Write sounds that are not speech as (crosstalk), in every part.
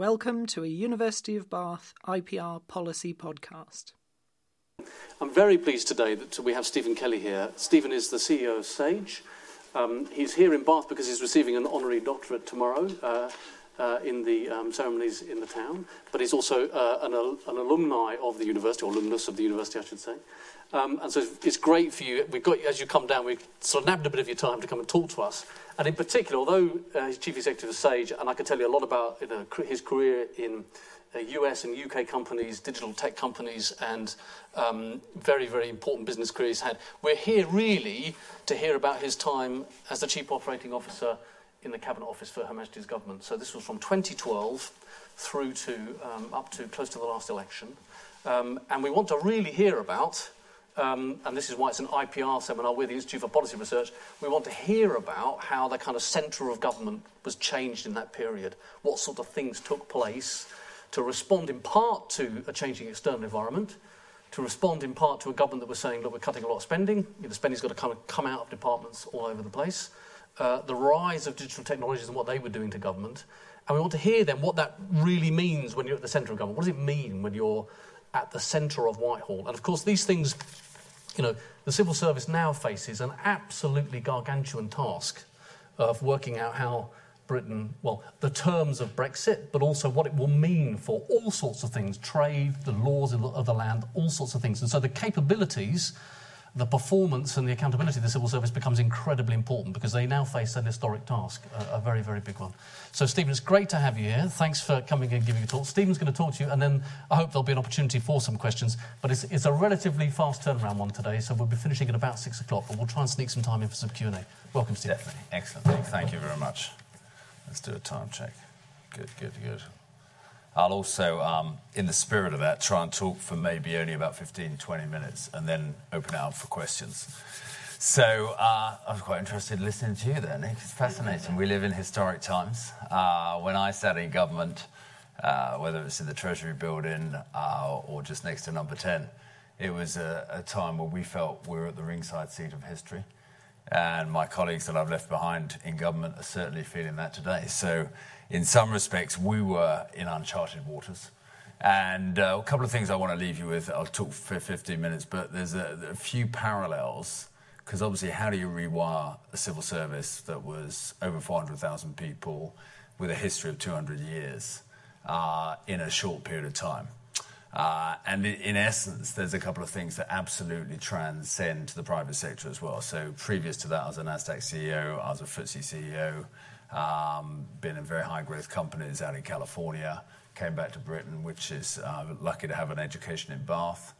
Welcome to a University of Bath IPR policy podcast. I'm very pleased today that we have Stephen Kelly here. Stephen is the CEO of Sage. Um, he's here in Bath because he's receiving an honorary doctorate tomorrow uh, uh, in the um, ceremonies in the town, but he's also uh, an, an, alumni of the university, or alumnus of the university, I should say. Um, and so it's great for you. We've got, as you come down, we've sort of nabbed a bit of your time to come and talk to us. And in particular, although uh, he's chief executive of Sage, and I can tell you a lot about you know, his career in uh, US and UK companies, digital tech companies, and um, very, very important business career he's had. We're here really to hear about his time as the chief operating officer in the Cabinet Office for Her Majesty's Government. So this was from 2012 through to um, up to close to the last election. Um, and we want to really hear about um, and this is why it's an IPR seminar with the Institute for Policy Research, we want to hear about how the kind of centre of government was changed in that period, what sort of things took place to respond in part to a changing external environment, to respond in part to a government that was saying, look, we're cutting a lot of spending, the spending's got to kind of come out of departments all over the place, uh, the rise of digital technologies and what they were doing to government. And we want to hear then what that really means when you're at the centre of government. What does it mean when you're at the centre of Whitehall. And of course, these things, you know, the civil service now faces an absolutely gargantuan task of working out how Britain, well, the terms of Brexit, but also what it will mean for all sorts of things trade, the laws of the land, all sorts of things. And so the capabilities the performance and the accountability of the civil service becomes incredibly important because they now face an historic task, a, a, very, very big one. So, Stephen, it's great to have you here. Thanks for coming and giving a talk. Stephen's going to talk to you, and then I hope there'll be an opportunity for some questions. But it's, it's a relatively fast turnaround one today, so we'll be finishing at about six o'clock, but we'll try and sneak some time in for some Q&A. Welcome, Stephen. Definitely. Excellent. Thank you very much. Let's do a time check. Good, good, good. I'll also, um, in the spirit of that, try and talk for maybe only about 15, 20 minutes and then open it up for questions. So uh, I was quite interested in listening to you there, Nick. It's fascinating. We live in historic times. Uh, when I sat in government, uh, whether it's in the Treasury building uh, or just next to number 10, it was a, a time where we felt we were at the ringside seat of history. And my colleagues that I've left behind in government are certainly feeling that today. So in some respects, we were in uncharted waters. And uh, a couple of things I want to leave you with. I'll talk for 15 minutes, but there's a, a few parallels. Because obviously, how do you rewire a civil service that was over 400,000 people with a history of 200 years uh, in a short period of time? Uh, and in essence, there's a couple of things that absolutely transcend the private sector as well. So previous to that, I was a Nasdaq CEO, I was a FTSE CEO, been in very high growth companies out in California, came back to Britain, which is uh, lucky to have an education in Bath.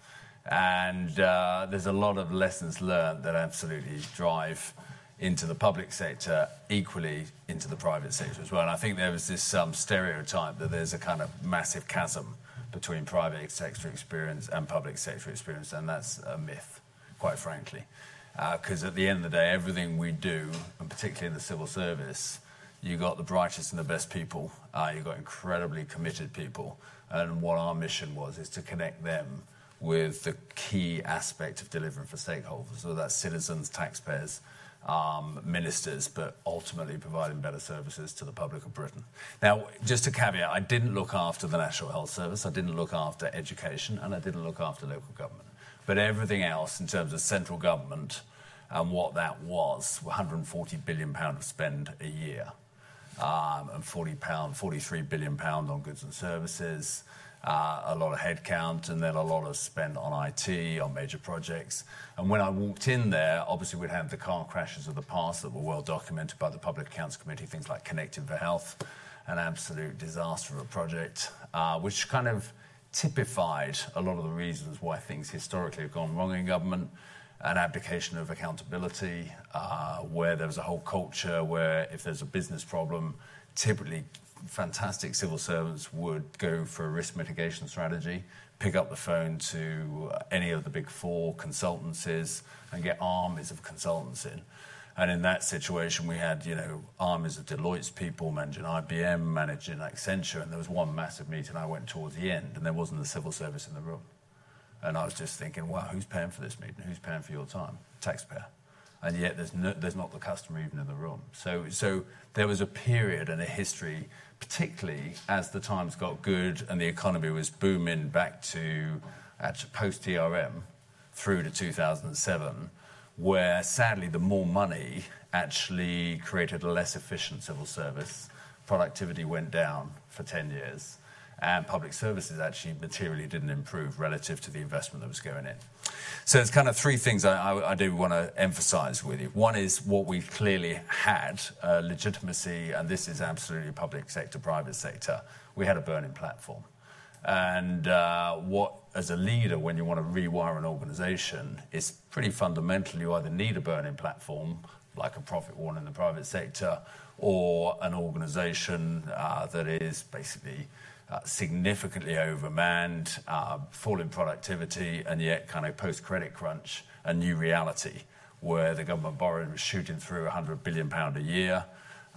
And uh, there's a lot of lessons learned that absolutely drive into the public sector, equally into the private sector as well. And I think there was this um, stereotype that there's a kind of massive chasm between private sector experience and public sector experience, and that's a myth, quite frankly. Because uh, at the end of the day, everything we do, and particularly in the civil service, you got the brightest and the best people. Uh, you got incredibly committed people. And what our mission was is to connect them with the key aspect of delivering for stakeholders. So that's citizens, taxpayers, um, ministers, but ultimately providing better services to the public of Britain. Now, just a caveat I didn't look after the National Health Service, I didn't look after education, and I didn't look after local government. But everything else in terms of central government and what that was 140 billion pound of spend a year and 40 pound, 43 billion pound on goods and services, uh, a lot of headcount, and then a lot of spend on IT, on major projects. And when I walked in there, obviously we'd had the car crashes of the past that were well documented by the Public Accounts Committee, things like Connecting for Health, an absolute disaster of a project, uh, which kind of typified a lot of the reasons why things historically have gone wrong in government an abdication of accountability, uh, where there was a whole culture where if there's a business problem, typically fantastic civil servants would go for a risk mitigation strategy, pick up the phone to any of the big four consultancies and get armies of consultants in. And in that situation, we had, you know, armies of Deloitte's people managing IBM, managing Accenture, and there was one massive meeting I went towards the end, and there wasn't a civil service in the room. And I was just thinking, wow, who's paying for this meeting? Who's paying for your time? Taxpayer. and yet there's, no, there's not the customer even in the room. So, so there was a period and a history, particularly as the times got good and the economy was booming back to post TRM through to 2007, where sadly the more money actually created a less efficient civil service. Productivity went down for 10 years and public services actually materially didn't improve relative to the investment that was going in. So there's kind of three things I, I, I do want to emphasize with you. One is what we clearly had uh, legitimacy, and this is absolutely public sector, private sector. We had a burning platform. And uh, what, as a leader, when you want to rewire an organization, is pretty fundamental. You either need a burning platform, like a profit warning in the private sector, or an organization uh, that is basically significantly overmanned, uh, falling productivity, and yet kind of post-credit crunch, a new reality where the government borrowing was shooting through 100 billion pound a year.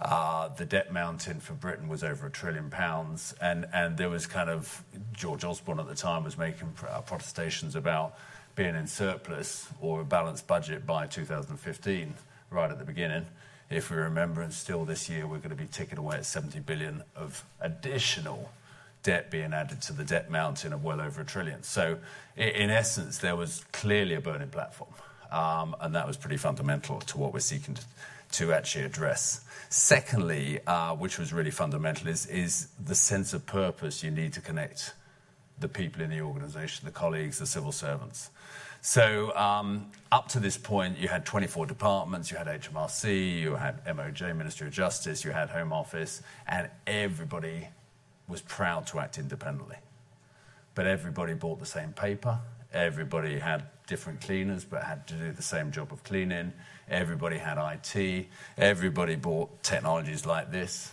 Uh, the debt mountain for Britain was over a trillion pounds, and, and there was kind of George Osborne at the time was making protestations about being in surplus or a balanced budget by 2015, right at the beginning. If we remember, and still this year we're going to be ticking away at 70 billion of additional debt being added to the debt mountain of well over a trillion. So, in essence, there was clearly a burning platform, um, and that was pretty fundamental to what we're seeking to, to actually address. Secondly, uh, which was really fundamental, is, is the sense of purpose you need to connect the people in the organization, the colleagues, the civil servants. So, um, up to this point, you had 24 departments, you had HMRC, you had MOJ, Ministry of Justice, you had Home Office, and everybody was proud to act independently. But everybody bought the same paper. Everybody had different cleaners, but had to do the same job of cleaning. Everybody had IT. Everybody bought technologies like this,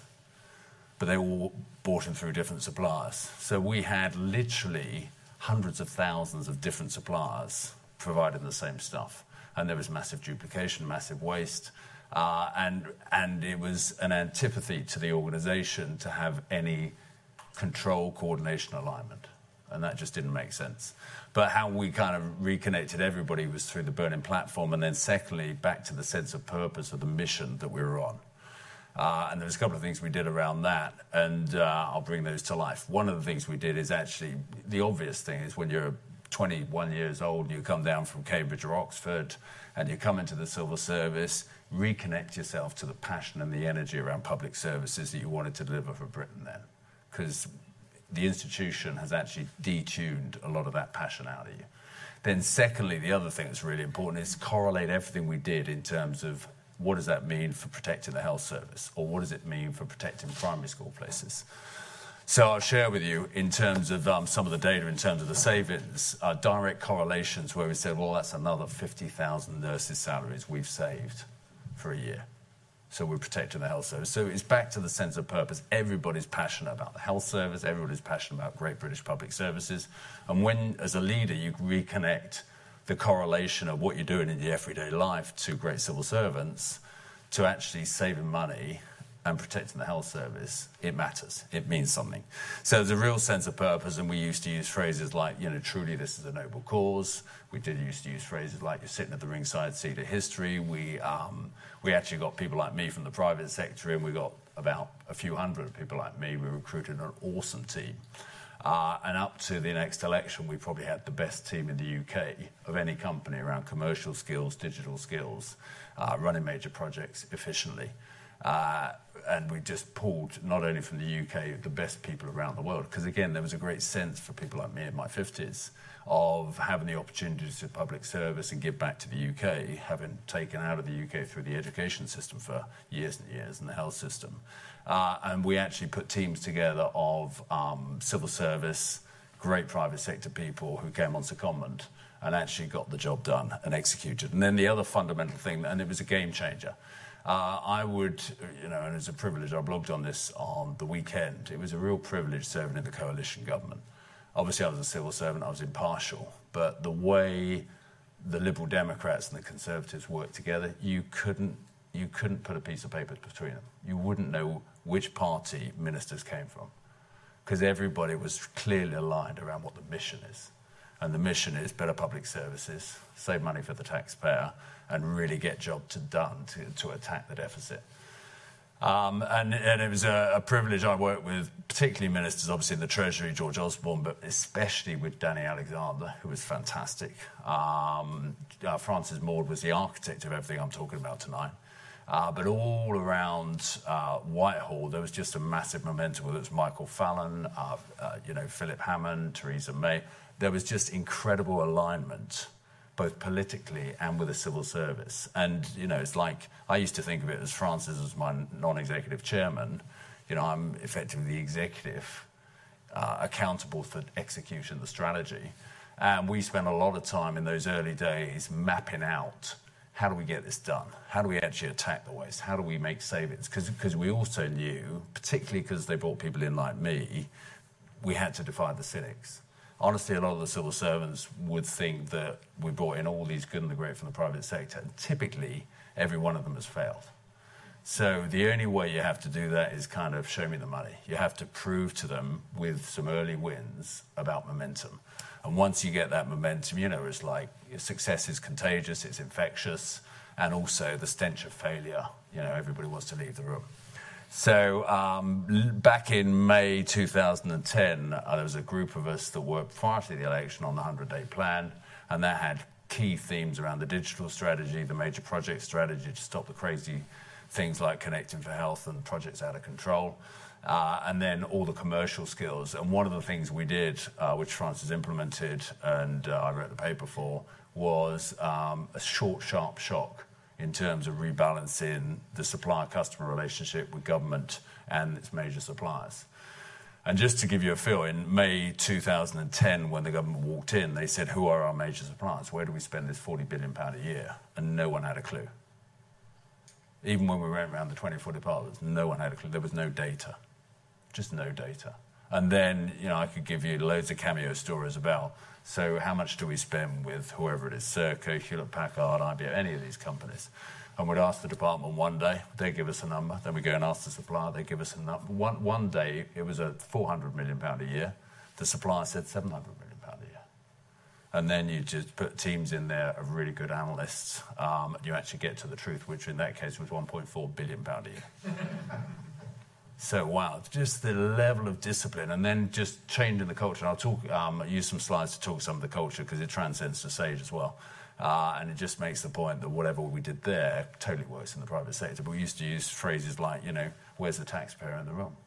but they all bought them through different suppliers. So we had literally hundreds of thousands of different suppliers providing the same stuff. And there was massive duplication, massive waste. Uh, and, and it was an antipathy to the organization to have any control, coordination, alignment. And that just didn't make sense. But how we kind of reconnected everybody was through the Burning Platform, and then secondly, back to the sense of purpose of the mission that we were on. Uh, and there's a couple of things we did around that, and uh, I'll bring those to life. One of the things we did is actually the obvious thing is when you're 21 years old and you come down from Cambridge or Oxford and you come into the civil service, reconnect yourself to the passion and the energy around public services that you wanted to deliver for Britain then because the institution has actually detuned a lot of that passion out of you. Then, secondly, the other thing that's really important is correlate everything we did in terms of what does that mean for protecting the health service, or what does it mean for protecting primary school places. So I'll share with you in terms of um, some of the data, in terms of the savings, uh, direct correlations where we said, well, that's another 50,000 nurses' salaries we've saved for a year so we're protecting the health service. So it's back to the sense of purpose. Everybody's passionate about the health service, everybody's passionate about great British public services. And when, as a leader, you reconnect the correlation of what you're doing in your everyday life to great civil servants to actually saving money and protecting the health service, it matters. It means something. So there's a real sense of purpose, and we used to use phrases like, you know, truly this is a noble cause. We did used to use phrases like, you're sitting at the ringside seat of history. We, um, we actually got people like me from the private sector, and we got about a few hundred people like me. We recruited an awesome team. Uh, and up to the next election, we probably had the best team in the UK of any company around commercial skills, digital skills, uh, running major projects efficiently. Uh, and we just pulled not only from the UK the best people around the world. Because again there was a great sense for people like me in my 50s of having the opportunities to public service and give back to the UK having taken out of the UK through the education system for years and years and the health system. Uh, and we actually put teams together of um, civil service great private sector people who came on secondment and actually got the job done and executed. And then the other fundamental thing and it was a game changer Uh, I would, you know, and it's a privilege, I blogged on this on the weekend. It was a real privilege serving in the coalition government. Obviously, I was a civil servant, I was impartial, but the way the Liberal Democrats and the Conservatives worked together, you couldn't, you couldn't put a piece of paper between them. You wouldn't know which party ministers came from because everybody was clearly aligned around what the mission is. And the mission is better public services, save money for the taxpayer, and really get jobs done to, to attack the deficit. Um, and, and, it was a, a, privilege. I worked with particularly ministers, obviously in the Treasury, George Osborne, but especially with Danny Alexander, who was fantastic. Um, uh, Francis Maude was the architect of everything I'm talking about tonight. Uh, but all around uh, Whitehall, there was just a massive momentum. Whether it was Michael Fallon, uh, uh, you know, Philip Hammond, Theresa May, there was just incredible alignment both politically and with the civil service. And, you know, it's like I used to think of it as Francis as my non executive chairman. You know, I'm effectively the executive uh, accountable for execution of the strategy. And we spent a lot of time in those early days mapping out how do we get this done? How do we actually attack the waste? How do we make savings? Because we also knew, particularly because they brought people in like me, we had to defy the cynics honestly, a lot of the civil servants would think that we brought in all these good and the great from the private sector. And typically, every one of them has failed. So the only way you have to do that is kind of show me the money. You have to prove to them with some early wins about momentum. And once you get that momentum, you know, it's like success is contagious, it's infectious, and also the stench of failure. You know, everybody wants to leave the room. So um, back in May 2010, uh, there was a group of us that worked prior to the election on the 100-day plan, and that had key themes around the digital strategy, the major project strategy to stop the crazy things like connecting for health and projects out of control, uh, and then all the commercial skills. And one of the things we did, uh, which Francis implemented and uh, I wrote the paper for, was um, a short, sharp shock in terms of rebalancing the supplier-customer relationship with government and its major suppliers. And just to give you a feel, in May 2010, when the government walked in, they said, "Who are our major suppliers? Where do we spend this 40 billion pound a year?" And no one had a clue. Even when we went around the 24 departments, no one had a clue. There was no data, just no data. And then, you know, I could give you loads of cameo stories about so how much do we spend with whoever it is, Serco, Hewlett-Packard, IBM, any of these companies? And we'd ask the department one day, they give us a number. Then we go and ask the supplier, they give us a number. One, one day, it was a 400 million pound a year. The supplier said 700 million pound a year. And then you just put teams in there of really good analysts. Um, you actually get to the truth, which in that case was 1.4 billion pound a year. (laughs) So wow, just the level of discipline, and then just changing the culture. And I'll talk, um, use some slides to talk some of the culture because it transcends to Sage as well. Uh, and it just makes the point that whatever we did there totally works in the private sector. But we used to use phrases like, you know, where's the taxpayer in the room?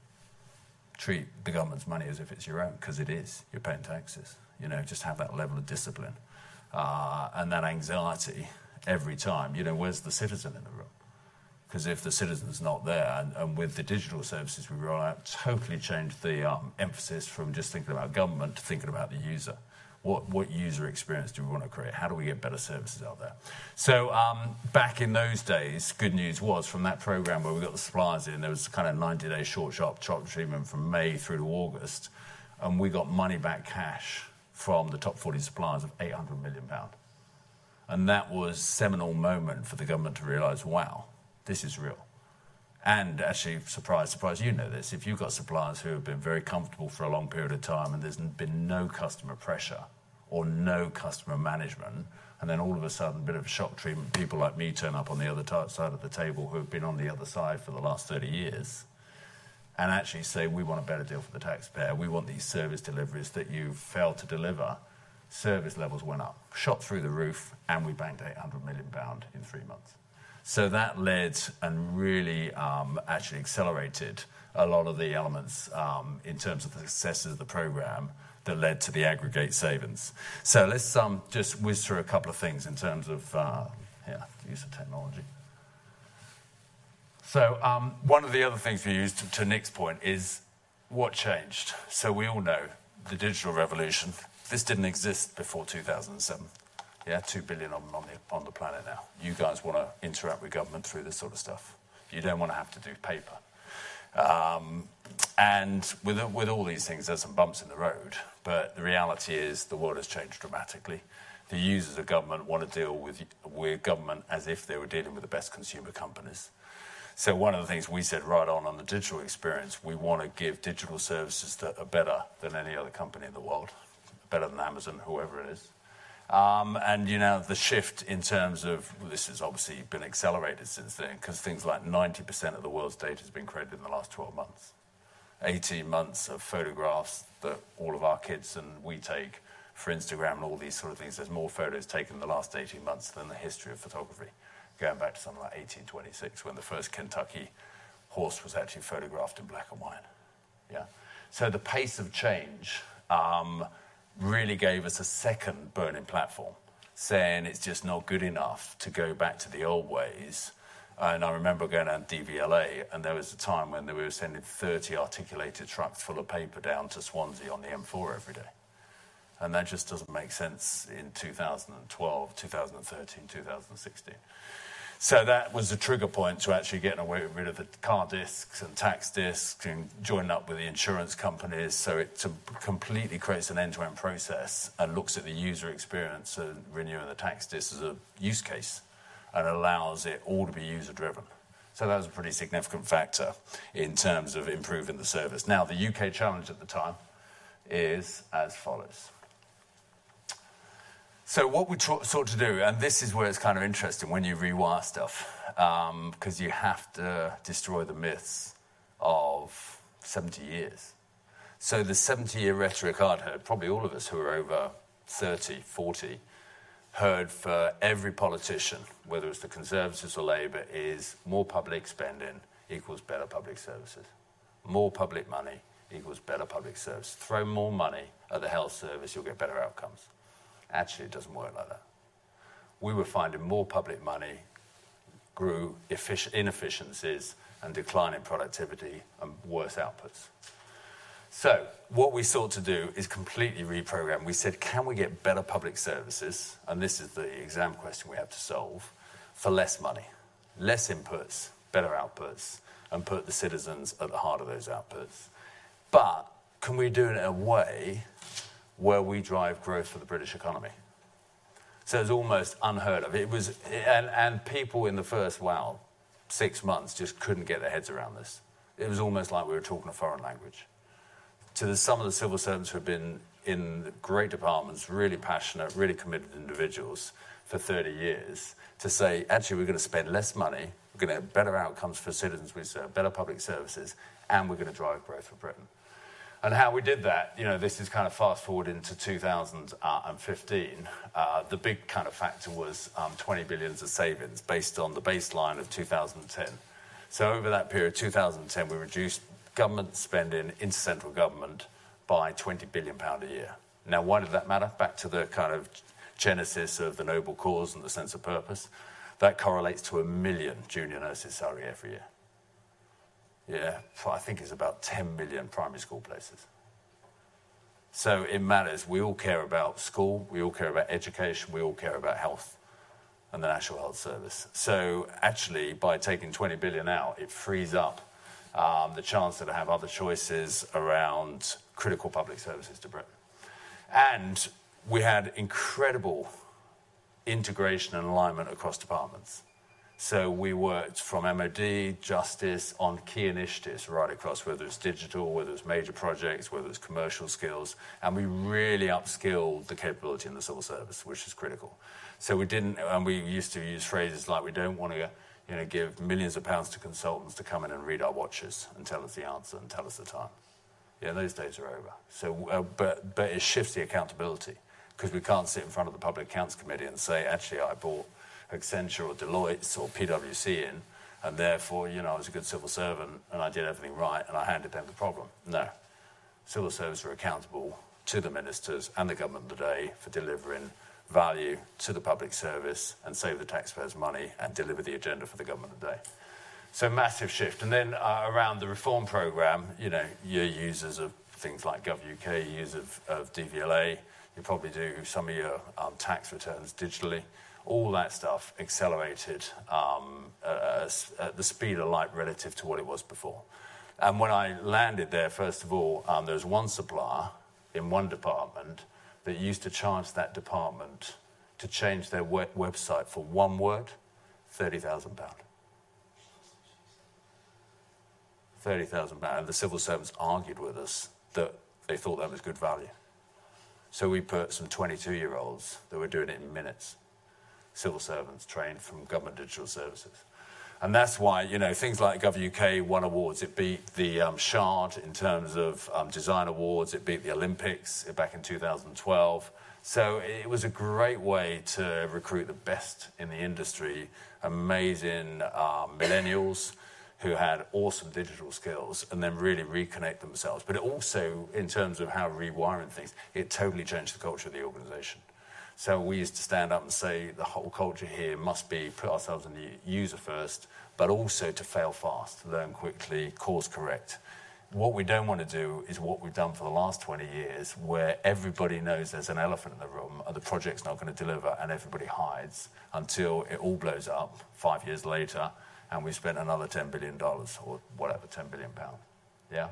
Treat the government's money as if it's your own, because it is. You're paying taxes. You know, just have that level of discipline uh, and that anxiety every time. You know, where's the citizen in the room? Because if the citizen's not there, and, and, with the digital services we roll out, totally changed the um, emphasis from just thinking about government to thinking about the user. What, what user experience do we want to create? How do we get better services out there? So um, back in those days, good news was from that program where we got the suppliers in, there was kind of 90-day short, sharp, chop treatment from May through to August, and we got money back cash from the top 40 suppliers of 800 million pound. And that was seminal moment for the government to realise, wow, this is real. And actually, surprise, surprise, you know this. If you've got suppliers who have been very comfortable for a long period of time and there's been no customer pressure or no customer management, and then all of a sudden, a bit of a shock treatment, people like me turn up on the other side of the table who have been on the other side for the last 30 years and actually say, we want a better deal for the taxpayer. We want these service deliveries that you failed to deliver. Service levels went up, shot through the roof, and we banked 800 million pound in three months. So that led and really um, actually accelerated a lot of the elements um, in terms of the successes of the program that led to the aggregate savings. So let's um, just whiz through a couple of things in terms of uh, yeah, use of technology. So um, one of the other things we used to, to Nick's point is what changed. So we all know the digital revolution. This didn't exist before 2007. Yeah, two billion on, on, the, on the planet now. You guys want to interact with government through this sort of stuff. You don't want to have to do paper. Um, and with, with all these things, there's some bumps in the road. But the reality is the world has changed dramatically. The users of government want to deal with, with government as if they were dealing with the best consumer companies. So one of the things we said right on on the digital experience, we want to give digital services that are better than any other company in the world better than Amazon, whoever it is. Um, and you know the shift in terms of this has obviously been accelerated since then because things like 90% of the world's data has been created in the last 12 months. 18 months of photographs that all of our kids and we take for Instagram and all these sort of things. There's more photos taken in the last 18 months than the history of photography, going back to something like 1826 when the first Kentucky horse was actually photographed in black and white. Yeah. So the pace of change um, really gave us a second burning platform, saying it's just not good enough to go back to the old ways. And I remember going down DVLA, and there was a time when we were sending 30 articulated trucks full of paper down to Swansea on the M4 every day. And that just doesn't make sense in 2012, 2013, 2016. So that was a trigger point to actually getting away rid of the car discs and tax discs and joining up with the insurance companies. So it completely creates an end-to-end process and looks at the user experience and renewing the tax discs as a use case and allows it all to be user-driven. So that was a pretty significant factor in terms of improving the service. Now, the UK challenge at the time is as follows. So what we sought to do, and this is where it's kind of interesting when you rewire stuff, because um, you have to destroy the myths of 70 years. So the 70-year rhetoric I'd heard, probably all of us who are over 30, 40, heard for every politician, whether it's the Conservatives or Labour, is more public spending equals better public services. More public money equals better public service. Throw more money at the health service, you'll get better outcomes. Actually, it doesn't work like that. We were finding more public money grew inefficiencies and declining productivity and worse outputs. So, what we sought to do is completely reprogram. We said, can we get better public services? And this is the exam question we have to solve for less money, less inputs, better outputs, and put the citizens at the heart of those outputs. But can we do it in a way where we drive growth for the British economy. So it's almost unheard of. It was, and, and people in the first, wow, six months just couldn't get their heads around this. It was almost like we were talking a foreign language. To the, some of the civil servants who have been in great departments, really passionate, really committed individuals for 30 years, to say, actually, we're going to spend less money, we're going to have better outcomes for citizens we serve, better public services, and we're going to drive growth for Britain. And how we did that, you know, this is kind of fast forward into 2015. Uh, the big kind of factor was um, 20 billions of savings based on the baseline of 2010. So over that period, 2010, we reduced government spending into central government by 20 billion pound a year. Now, why did that matter? Back to the kind of genesis of the noble cause and the sense of purpose. That correlates to a million junior nurses' salary every year. Yeah, I think it's about 10 million primary school places. So it matters. We all care about school, we all care about education, we all care about health and the National Health Service. So actually, by taking 20 billion out, it frees up um, the chance to have other choices around critical public services to Britain. And we had incredible integration and alignment across departments. So we worked from MOD, Justice, on key initiatives right across, whether it's digital, whether it's major projects, whether it's commercial skills, and we really upskilled the capability in the civil service, which is critical. So we didn't, and we used to use phrases like, we don't want to you know, give millions of pounds to consultants to come in and read our watches and tell us the answer and tell us the time. Yeah, those days are over. So, uh, but, but it shifts the accountability because we can't sit in front of the Public Accounts Committee and say, actually, I bought Accenture or Deloitte or PwC in, and therefore, you know, I was a good civil servant and I did everything right and I handed them the problem. No. Civil servants are accountable to the ministers and the government of the day for delivering value to the public service and save the taxpayers money and deliver the agenda for the government of the day. So massive shift. And then uh, around the reform programme, you know, your users of things like GovUK, users of, of DVLA, you probably do some of your um, tax returns digitally all that stuff accelerated um, at, at the speed of light relative to what it was before. And when I landed there, first of all, um, there was one supplier in one department that used to charge that department to change their we- website for one word, £30,000. £30,000. And the civil servants argued with us that they thought that was good value. So we put some 22 year olds that were doing it in minutes, civil servants trained from government digital services. And that's why, you know, things like GovUK won awards. It beat the um, Shard in terms of um, design awards. It beat the Olympics back in 2012. So it was a great way to recruit the best in the industry, amazing um, millennials who had awesome digital skills and then really reconnect themselves. But it also, in terms of how rewiring things, it totally changed the culture of the organization. So we used to stand up and say the whole culture here must be put ourselves in the user first, but also to fail fast, learn quickly, course correct. What we don't want to do is what we've done for the last 20 years, where everybody knows there's an elephant in the room and the project's not going to deliver, and everybody hides until it all blows up five years later, and we spent another $10 billion or whatever, 10 billion pounds. Yeah?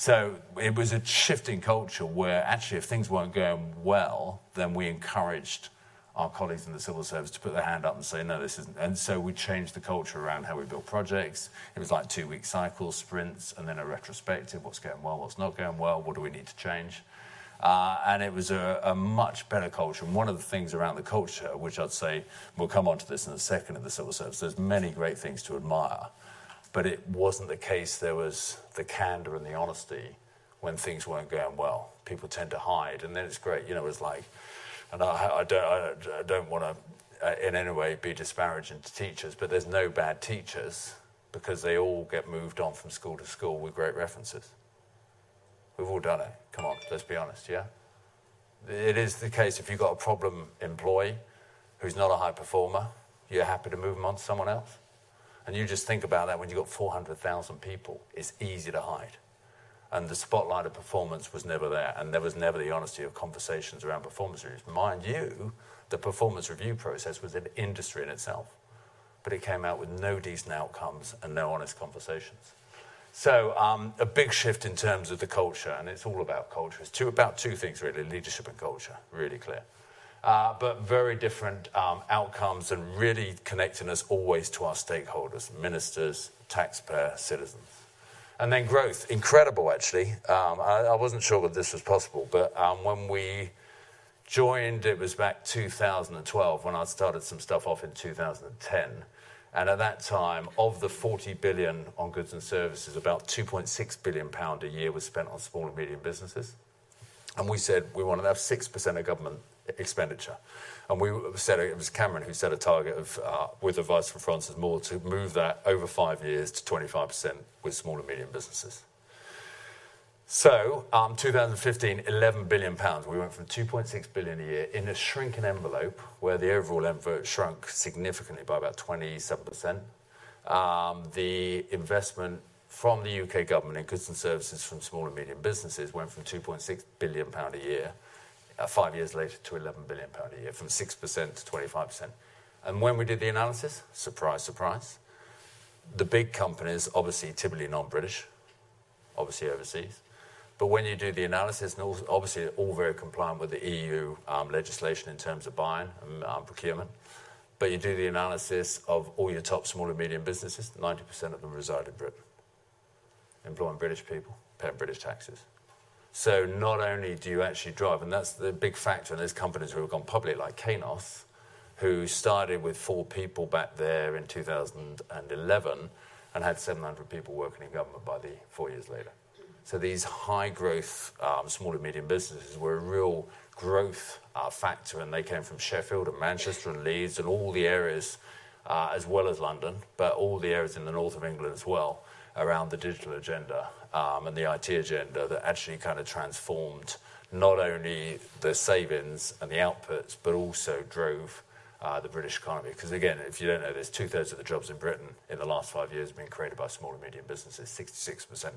So it was a shift in culture where actually, if things weren't going well, then we encouraged our colleagues in the civil service to put their hand up and say, no, this isn't. And so we changed the culture around how we built projects. It was like two week cycles, sprints, and then a retrospective what's going well, what's not going well, what do we need to change. Uh, and it was a, a, much better culture. And one of the things around the culture, which I'd say, we'll come on to this in a second in the civil service, there's many great things to admire but it wasn't the case. There was the candor and the honesty when things weren't going well. People tend to hide, and then it's great. You know, it's like, and I, I don't, I, don't want to uh, in any way be disparaging to teachers, but there's no bad teachers because they all get moved on from school to school with great references. We've all done it. Come on, let's be honest, yeah? It is the case if you've got a problem employee who's not a high performer, you're happy to move them on to someone else. And you just think about that when you've got 400,000 people, it's easy to hide. And the spotlight of performance was never there, and there was never the honesty of conversations around performance reviews. Mind you, the performance review process was an industry in itself, but it came out with no decent outcomes and no honest conversations. So, um, a big shift in terms of the culture, and it's all about culture. It's two, about two things, really leadership and culture, really clear. Uh, but very different um, outcomes and really connecting us always to our stakeholders, ministers, taxpayer, citizens. And then growth, incredible actually. Um, I, I, wasn't sure that this was possible, but um, when we joined, it was back 2012 when I started some stuff off in 2010. And at that time, of the 40 billion on goods and services, about 2.6 billion pound a year was spent on small and medium businesses. And we said we wanted to have 6% of government expenditure. And we said it was Cameron who set a target of, uh, with advice from Francis Maude, to move that over five years to 25% with small and medium businesses. So, um, 2015, 11 billion pounds. We went from 2.6 billion a year in a shrinking envelope, where the overall envelope shrunk significantly by about 27%. Um, the investment from the UK government in goods and services from small and medium businesses went from 2.6 billion pound a year five years later to 11 billion pound a year, from 6% to 25%. And when we did the analysis, surprise, surprise, the big companies, obviously typically non-British, obviously overseas, but when you do the analysis, and obviously all very compliant with the EU um, legislation in terms of buying and um, procurement, but you do the analysis of all your top small and medium businesses, 90% of them reside in Britain, employing British people, paying British taxes. So not only do you actually drive, and that's the big factor, and there's companies who have gone public like Kainos, who started with four people back there in 2011 and had 700 people working in government by the four years later. So these high growth um, small and medium businesses were a real growth uh, factor, and they came from Sheffield and Manchester and Leeds and all the areas, uh, as well as London, but all the areas in the north of England as well around the digital agenda and the IT agenda that actually kind of transformed not only the savings and the outputs, but also drove uh, the British economy. Because again, if you don't know this, two thirds of the jobs in Britain in the last five years have been created by small and medium businesses. 66%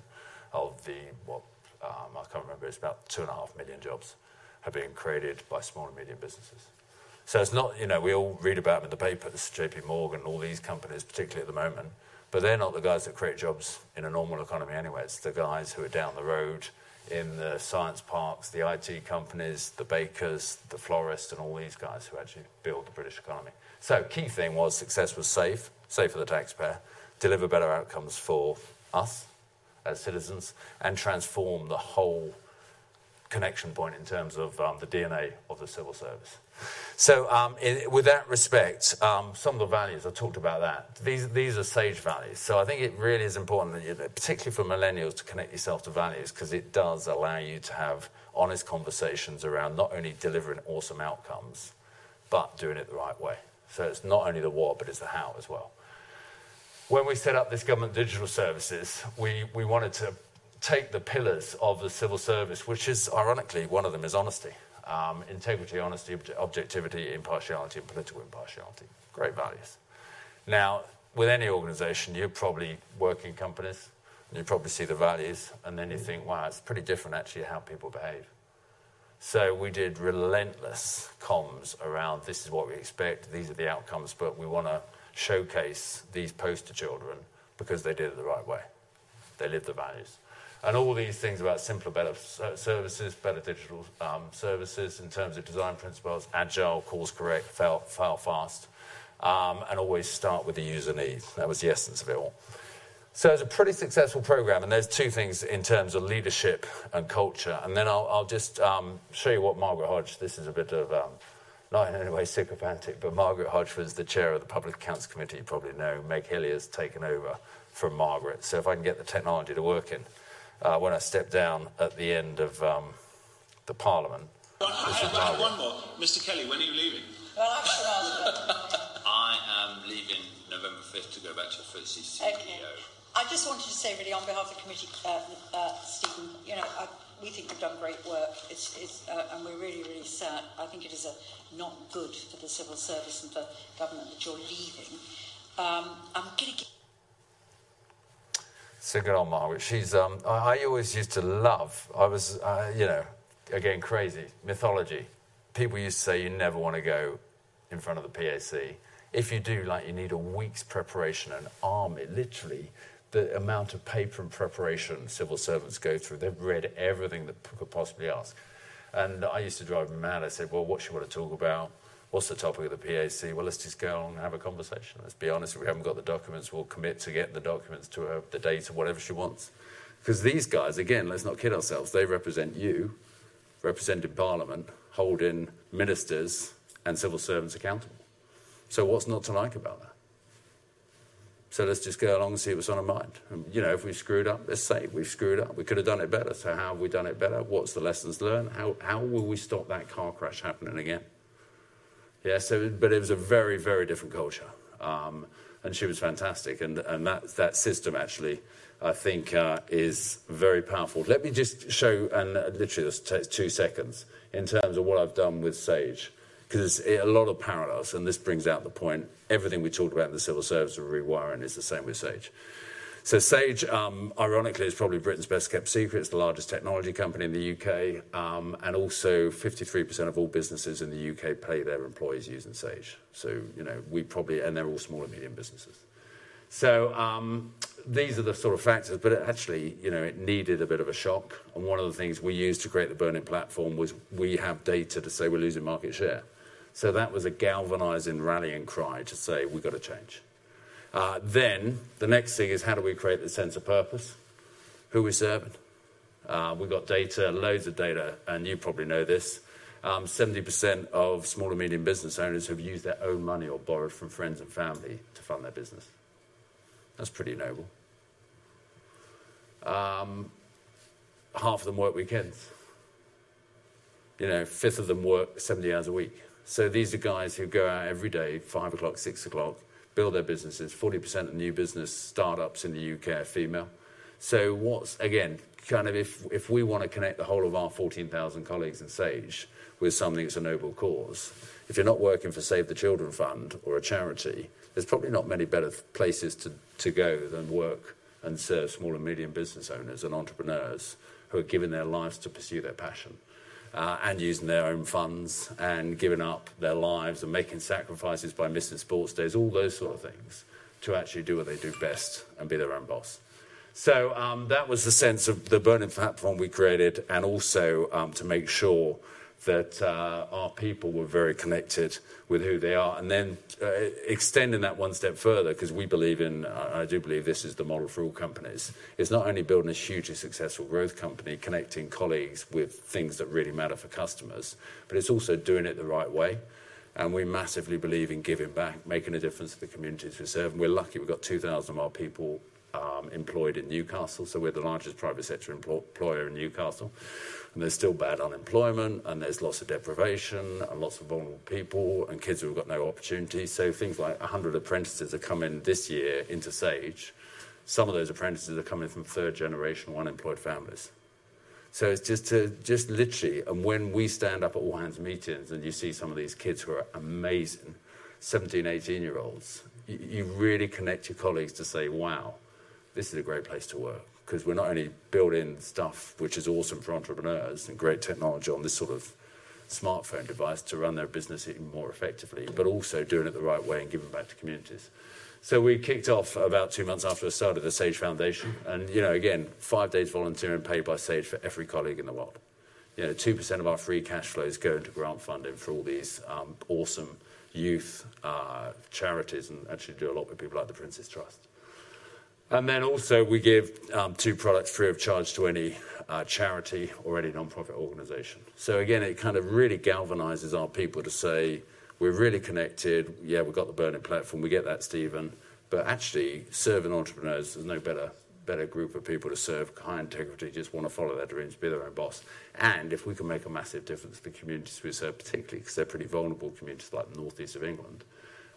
of the, what, um, I can't remember, it's about two and a half million jobs have been created by small and medium businesses. So it's not, you know, we all read about them in the papers, JP Morgan, all these companies, particularly at the moment. But they're not the guys that create jobs in a normal economy anyway. It's the guys who are down the road in the science parks, the IT companies, the bakers, the florists, and all these guys who actually build the British economy. So, key thing was success was safe, safe for the taxpayer, deliver better outcomes for us as citizens, and transform the whole connection point in terms of um, the DNA of the civil service. So, um, in, with that respect, um, some of the values, I talked about that. These, these are Sage values. So, I think it really is important, that you, particularly for millennials, to connect yourself to values because it does allow you to have honest conversations around not only delivering awesome outcomes, but doing it the right way. So, it's not only the what, but it's the how as well. When we set up this government digital services, we, we wanted to take the pillars of the civil service, which is ironically one of them is honesty. Um, integrity, honesty, objectivity, impartiality, and political impartiality. Great values. Now, with any organization, you probably work in companies, and you probably see the values, and then you think, wow, it's pretty different actually how people behave. So we did relentless comms around this is what we expect, these are the outcomes, but we want to showcase these poster children because they did it the right way. They lived the values. And all these things about simpler, better services, better digital um, services in terms of design principles, agile, course correct, fail, fail fast, um, and always start with the user needs. That was the essence of it all. So it's a pretty successful program, and there's two things in terms of leadership and culture. And then I'll, I'll just um, show you what Margaret Hodge, this is a bit of, um, not in any way sycophantic, but Margaret Hodge was the chair of the Public Accounts Committee, you probably know. Meg Hillier's taken over from Margaret. So if I can get the technology to work in uh, when I stepped down at the end of um, the Parliament. I, have one more. Mr. Kelly, when are you leaving? Well, (laughs) I am leaving November 5th to go back to FTSE CEO. Okay. I just wanted to say, really, on behalf of the committee, uh, uh, Stephen, you know, I, we think you've done great work, it's, it's, uh, and we're really, really sad. I think it is a, not good for the civil service and for government that you're leaving. Um, I'm going to so on Margaret. She's, um, I, I, always used to love, I was, uh, you know, again, crazy, mythology. People used to say you never want to go in front of the PAC. If you do, like, you need a week's preparation, an army, literally, the amount of paper and preparation civil servants go through. They've read everything that could possibly ask. And I used to drive mad. I said, well, what should to talk about? What's the topic of the PAC? Well, let's just go along and have a conversation. Let's be honest, if we haven't got the documents, we'll commit to get the documents to her, the data, whatever she wants. Because these guys, again, let's not kid ourselves, they represent you, representing Parliament, holding ministers and civil servants accountable. So, what's not to like about that? So let's just go along and see what's on our mind. And, you know, if we screwed up, let's say we've screwed up. We could have done it better. So how have we done it better? What's the lessons learned? How, how will we stop that car crash happening again? Yeah, so, but it was a very, very different culture. Um, and she was fantastic. And, and that, that system actually, I think, uh, is very powerful. Let me just show, and literally this takes two seconds, in terms of what I've done with Sage, because a lot of parallels, and this brings out the point. Everything we talked about in the civil service of rewiring is the same with Sage. So Sage, um, ironically, is probably Britain's best kept secret. It's the largest technology company in the UK, um, and also 53% of all businesses in the UK pay their employees using Sage. So you know, we probably, and they're all small and medium businesses. So um, these are the sort of factors, but it actually, you know, it needed a bit of a shock. And one of the things we used to create the Burning platform was we have data to say we're losing market share. So that was a galvanizing rallying cry to say we've got to change. Uh, then the next thing is how do we create the sense of purpose? Who we're serving? Uh, we've got data, loads of data, and you probably know this. Um, 70% of small and medium business owners have used their own money or borrowed from friends and family to fund their business. That's pretty noble. Um, half of them work weekends. You know, fifth of them work 70 hours a week. So these are guys who go out every day, five o'clock, six o'clock, build their businesses. 40% of new business startups in the UK are female. So, what's, again, kind of if, if we want to connect the whole of our 14,000 colleagues in Sage with something that's a noble cause, if you're not working for Save the Children Fund or a charity, there's probably not many better places to, to go than work and serve small and medium business owners and entrepreneurs who are giving their lives to pursue their passion uh, and using their own funds and giving up their lives and making sacrifices by missing sports days, all those sort of things, to actually do what they do best and be their own boss. So um, that was the sense of the Burning platform we created, and also um, to make sure that uh, our people were very connected with who they are. And then uh, extending that one step further, because we believe in, I do believe this is the model for all companies, is not only building a hugely successful growth company, connecting colleagues with things that really matter for customers, but it's also doing it the right way. And we massively believe in giving back, making a difference to the communities we serve. And we're lucky we've got 2,000 of our people Um, employed in Newcastle, so we're the largest private sector employer in Newcastle and there's still bad unemployment, and there's lots of deprivation, and lots of vulnerable people, and kids who've got no opportunities. So things like 100 apprentices are coming this year into Sage. Some of those apprentices are coming from third generation unemployed families. So it's just to just literally, and when we stand up at all hands meetings and you see some of these kids who are amazing, 17, 18 year olds, you, you really connect your colleagues to say, wow, this is a great place to work because we're not only building stuff which is awesome for entrepreneurs and great technology on this sort of smartphone device to run their business even more effectively, but also doing it the right way and giving back to communities. So we kicked off about two months after I started the Sage Foundation, and you know, again, five days volunteering paid by Sage for every colleague in the world. You know, two percent of our free cash flows go into grant funding for all these um, awesome youth uh, charities, and actually do a lot with people like the Prince's Trust. And then also we give um, two products free of charge to any uh, charity or any non-profit organisation. So again, it kind of really galvanises our people to say we're really connected. Yeah, we've got the burning platform. We get that, Stephen. But actually, serving entrepreneurs, there's no better better group of people to serve, high integrity, just want to follow their dreams, be their own boss. And if we can make a massive difference to the communities we serve, particularly because they're pretty vulnerable communities like the northeast of England,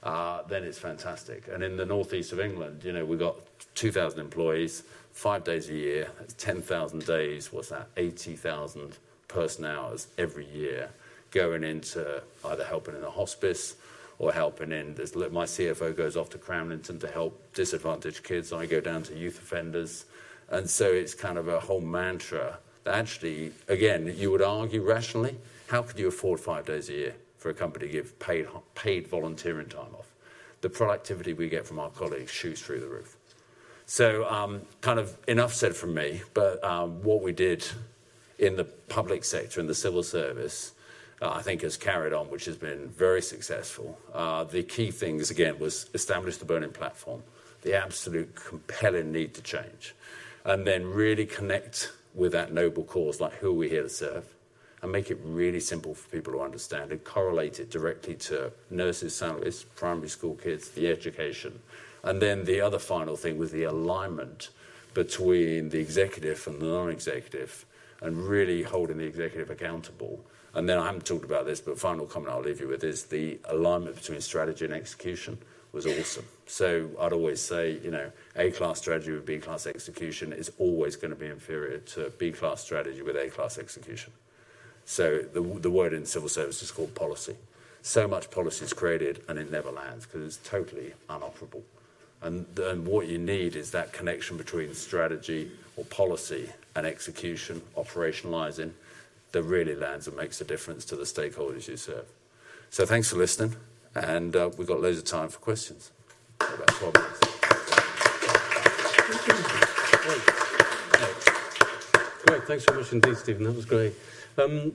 uh, then it's fantastic. And in the northeast of England, you know, we've got 2,000 employees, five days a year, that's 10,000 days, what's that, 80,000 person hours every year going into either helping in a hospice or helping in. There's, my CFO goes off to Cramlington to help disadvantaged kids. I go down to youth offenders. And so it's kind of a whole mantra that actually, again, you would argue rationally, how could you afford five days a year? For a company to give paid, paid volunteering time off. The productivity we get from our colleagues shoots through the roof. So, um, kind of enough said from me, but um, what we did in the public sector, in the civil service, uh, I think has carried on, which has been very successful. Uh, the key things, again, was establish the burning platform, the absolute compelling need to change, and then really connect with that noble cause, like who are we here to serve? And make it really simple for people to understand and correlate it directly to nurses' salaries, primary school kids, the education. And then the other final thing was the alignment between the executive and the non executive and really holding the executive accountable. And then I haven't talked about this, but final comment I'll leave you with is the alignment between strategy and execution was awesome. So I'd always say, you know, A class strategy with B class execution is always going to be inferior to B class strategy with A class execution. So the, the word in civil service is called policy. So much policy is created and it never lands because it's totally unoperable. And, and what you need is that connection between strategy or policy and execution, operationalizing, that really lands and makes a difference to the stakeholders you serve. So thanks for listening, and uh, we've got loads of time for questions. About 12 minutes. Great, thanks very much indeed, Stephen. That was great. Um,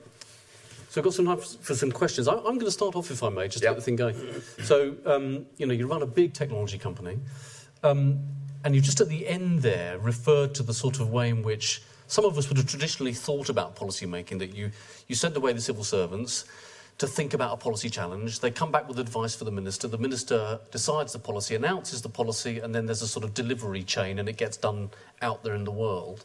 so I've got some time for some questions. I, am going to start off, if I may, just yep. to get the thing going. So, um, you know, you run a big technology company, um, and you just at the end there referred to the sort of way in which some of us would have traditionally thought about policy making, that you, you send away the civil servants to think about a policy challenge. They come back with advice for the minister. The minister decides the policy, announces the policy, and then there's a sort of delivery chain, and it gets done out there in the world.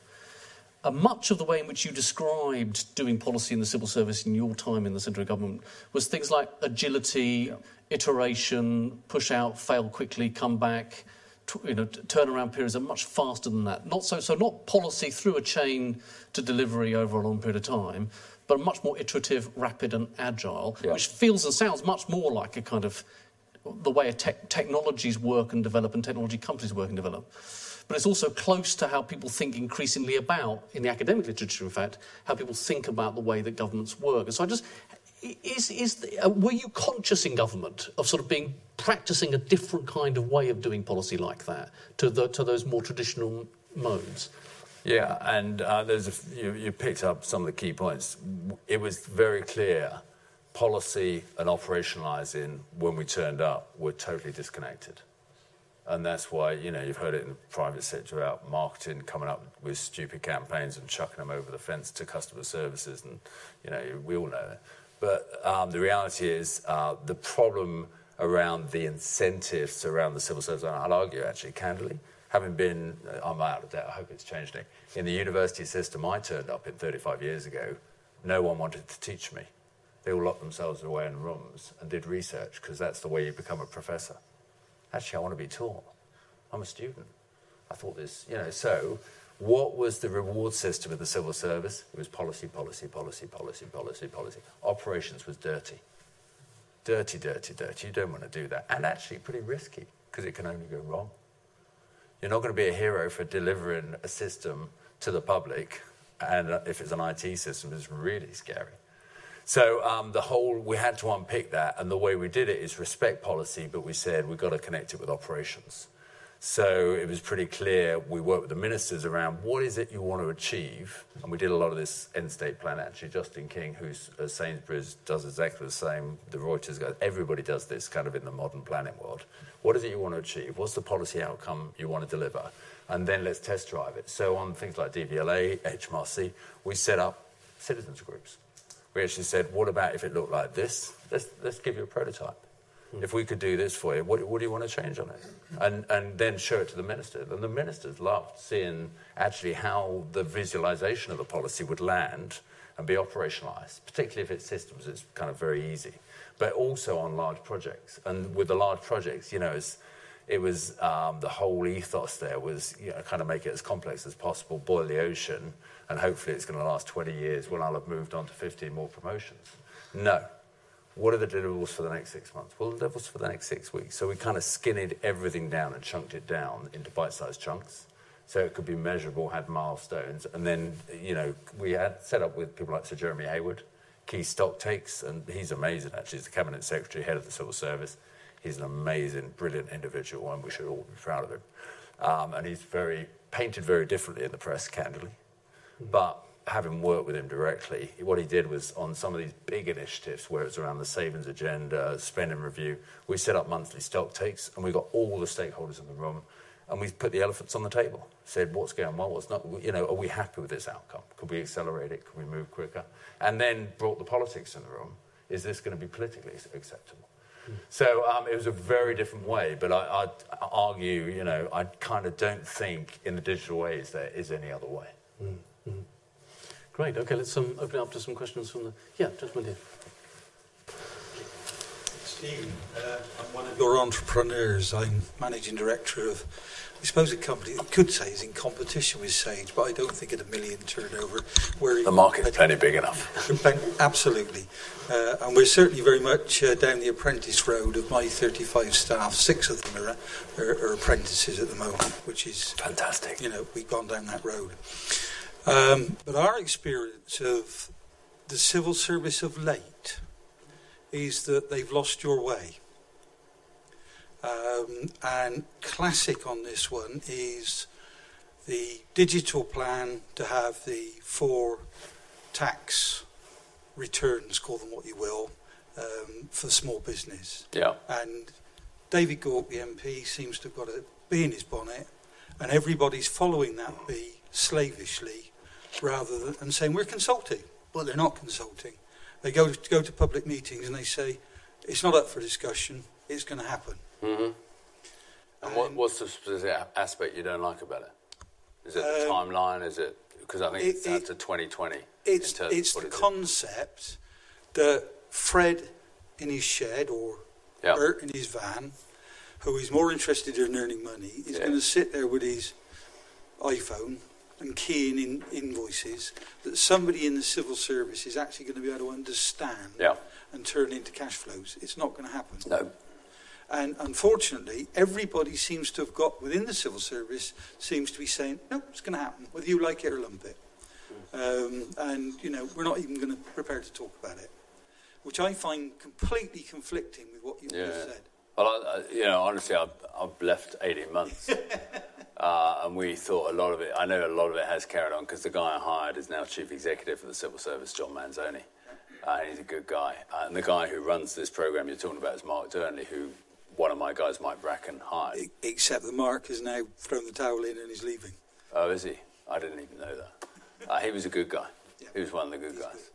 Uh, much of the way in which you described doing policy in the civil service in your time in the central government was things like agility, yeah. iteration, push out, fail quickly, come back. T- you know, t- turnaround periods are much faster than that. Not so, so not policy through a chain to delivery over a long period of time, but much more iterative, rapid, and agile, yeah. which feels and sounds much more like a kind of the way te- technologies work and develop and technology companies work and develop but it's also close to how people think increasingly about, in the academic literature, in fact, how people think about the way that governments work. And so I just, is, is uh, were you conscious in government of sort of being practicing a different kind of way of doing policy like that to, the, to those more traditional modes? Yeah, and uh, there's a you, you picked up some of the key points. It was very clear policy and operationalizing when we turned up were totally disconnected. And that's why, you know, you've heard it in the private sector about marketing coming up with stupid campaigns and chucking them over the fence to customer services. And, you know, we all know that. But um, the reality is uh, the problem around the incentives around the civil service, I'd argue actually, candidly, having been, uh, I'm out of debt, I hope it's changed. In the university system I turned up in 35 years ago, no one wanted to teach me. They all locked themselves away in rooms and did research because that's the way you become a professor. Actually, I want to be taught. I'm a student. I thought this, you know, so what was the reward system of the civil service? It was policy, policy, policy, policy, policy, policy. Operations was dirty. Dirty, dirty, dirty. You don't want to do that. And actually pretty risky because it can only go wrong. You're not going to be a hero for delivering a system to the public. And if it's an IT system, it's really scary. So um, the whole, we had to unpick that, and the way we did it is respect policy, but we said we've got to connect it with operations. So it was pretty clear. We worked with the ministers around what is it you want to achieve, and we did a lot of this end state plan. Actually, Justin King, who's at Sainsbury's, does exactly the same. The Reuters guys, everybody does this kind of in the modern planning world. What is it you want to achieve? What's the policy outcome you want to deliver? And then let's test drive it. So on things like DVLA, HMRC, we set up citizens groups we actually said, what about if it looked like this? Let's, let's give you a prototype. If we could do this for you, what, what do you want to change on it? And, and then show it to the ministers. And the ministers loved seeing actually how the visualization of the policy would land and be operationalized, particularly if it's systems, it's kind of very easy. But also on large projects. And with the large projects, you know, it's, it was um, the whole ethos there was you know, kind of make it as complex as possible, boil the ocean, and hopefully it's going to last 20 years when I'll have moved on to 15 more promotions. No. What are the deliverables for the next six months? Well, the deliverables for the next six weeks. So we kind of skinned everything down and chunked it down into bite-sized chunks. So it could be measurable, had milestones. And then, you know, we had set up with people like Sir Jeremy Heywood, key stock takes, and he's amazing, actually. He's the Cabinet Secretary, head of the Civil Service. He's an amazing, brilliant individual, and we should all be proud of him. Um, and he's very painted very differently in the press, candidly. But having worked with him directly, what he did was on some of these big initiatives where it's around the savings agenda, spending review, we set up monthly stock takes and we got all the stakeholders in the room and we put the elephants on the table. Said what's going well, what's not. You know, are we happy with this outcome? Could we accelerate it? Could we move quicker? And then brought the politics in the room. Is this going to be politically acceptable? So um, it was a very different way, but I, would argue, you know, I kind of don't think in the digital age there is any other way. Mm. Great. Okay, let's um, open it up to some questions from the. Yeah, gentleman here. Steve, uh, I'm one of your entrepreneurs. I'm managing director of, I suppose, a company that could say is in competition with Sage, but I don't think at a million turnover. Where the market's plenty big enough. Absolutely. Uh, and we're certainly very much uh, down the apprentice road of my 35 staff. Six of them are, are, are apprentices at the moment, which is fantastic. You know, we've gone down that road. Um, but our experience of the civil service of late is that they've lost your way. Um, and classic on this one is the digital plan to have the four tax returns, call them what you will, um, for small business. Yeah. And David Gauke, the MP, seems to have got a bee in his bonnet, and everybody's following that bee slavishly rather than and saying we're consulting, but they're not consulting. They go to, go to public meetings and they say it's not up for discussion. It's going to happen. Mm-hmm. And, what, what's the specific aspect you don't like about it? Is it the um, timeline? Is it because I think it, it's to 2020? It's it's the concept that Fred in his shed or yep. Bert in his van, who is more interested in earning money, is yeah. going to sit there with his iPhone and keying in invoices that somebody in the civil service is actually going to be able to understand yeah. and turn into cash flows. It's not going to happen. No. And unfortunately, everybody seems to have got within the civil service seems to be saying, no, it's going to happen, whether you like it or lump it. Um, and, you know, we're not even going to prepare to talk about it, which I find completely conflicting with what you yeah. just said. Well, I, you know, honestly, I've, I've left 18 months. (laughs) Uh, and we thought a lot of it, I know a lot of it has carried on because the guy I hired is now chief executive of the civil service, John Manzoni. Uh, he's a good guy. Uh, and the guy who runs this program you're talking about is Mark Dearnley, who one of my guys, Mike Bracken, hired. Except that Mark has now thrown the towel in and he's leaving. Oh, is he? I didn't even know that. Uh, he was a good guy. Yeah. He was one of the good he's guys.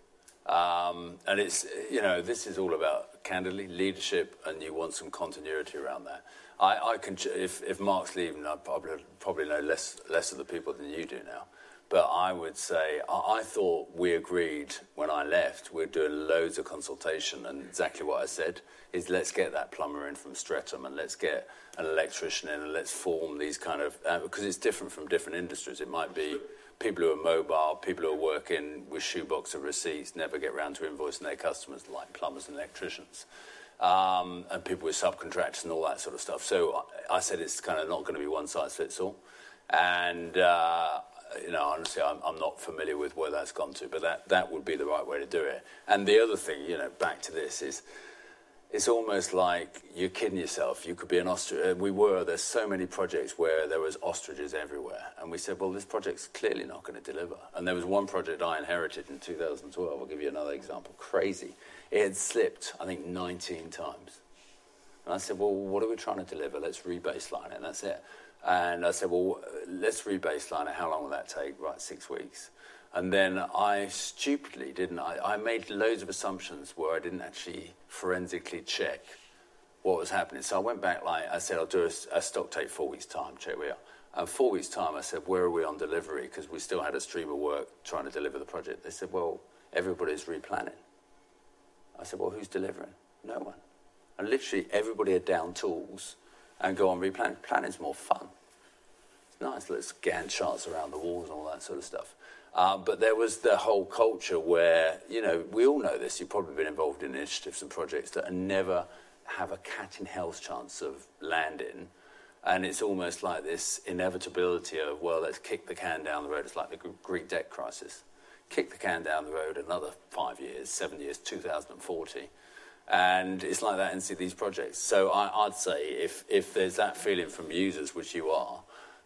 Good. Um, and it's, you know, this is all about, candidly, leadership, and you want some continuity around that. I, can, if, if Mark's leaving, I probably, probably know less, less of the people than you do now. But I would say, I, thought we agreed when I left, we're doing loads of consultation, and exactly what I said is let's get that plumber in from Streatham and let's get an electrician in and let's form these kind of, uh, because it's different from different industries. It might be people who are mobile, people who are working with shoebox of receipts, never get around to invoicing their customers, like plumbers and electricians, um, and people with subcontractors and all that sort of stuff. So I said it's kind of not going to be one size fits all. And, uh, you know, honestly, I'm, I'm, not familiar with where that's gone to, but that, that would be the right way to do it. And the other thing, you know, back to this is it's almost like you're kidding yourself. You could be an ostrich. Uh, we were. There's so many projects where there was ostriches everywhere, and we said, well, this project's clearly not going to deliver. And there was one project I inherited in 2012. I'll give you another example. Crazy. It had slipped, I think, 19 times. And I said, well, what are we trying to deliver? Let's rebaseline it, and that's it. And I said, well, let's rebaseline it. How long will that take? Right, six weeks. And then I stupidly didn't. I, I made loads of assumptions where I didn't actually forensically check what was happening. So I went back, like I said, I'll do a, a stock take four weeks' time, check we are. And four weeks' time, I said, where are we on delivery? Because we still had a stream of work trying to deliver the project. They said, well, everybody's replanning. I said, well, who's delivering? No one. And literally everybody had down tools and go on replanning. Planning's more fun. It's nice. Let's Gantt charts around the walls and all that sort of stuff. Um, but there was the whole culture where, you know, we all know this, you've probably been involved in initiatives and projects that never have a cat in hell's chance of landing. And it's almost like this inevitability of, well, let's kick the can down the road. It's like the Greek debt crisis. Kick the can down the road another five years, seven years, 2040. And it's like that in these projects. So I, would say if, if there's that feeling from users, which you are,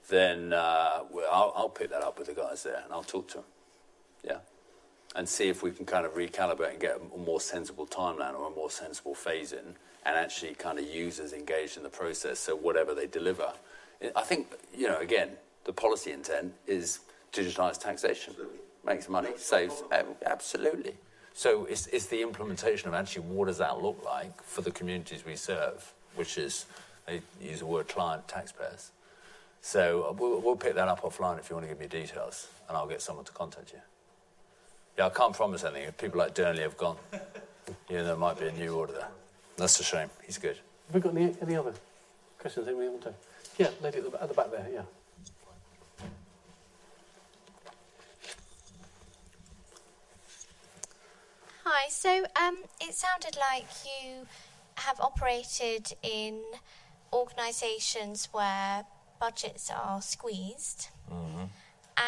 then uh, I'll, I'll, pick that up with the guys there and I'll talk to them. Yeah. And see if we can kind of recalibrate and get a more sensible timeline or a more sensible phase in and actually kind of users engaged in the process. So whatever they deliver. I think, you know, again, the policy intent is digitized taxation. Makes money, saves. Absolutely. So it's, it's the implementation of actually what does that look like for the communities we serve, which is, they use the word client taxpayers. So uh, we'll, we'll pick that up offline if you want to give me details, and I'll get someone to contact you. Yeah, I can't promise anything. If people like Dearnley have gone, (laughs) you know, there might be a new order there. That's a shame. He's good. Have we got any, any other questions that we want to? Yeah, lady at the, at the back there, yeah. Hi, so um, it sounded like you have operated in organisations where budgets are squeezed. Mm-hmm.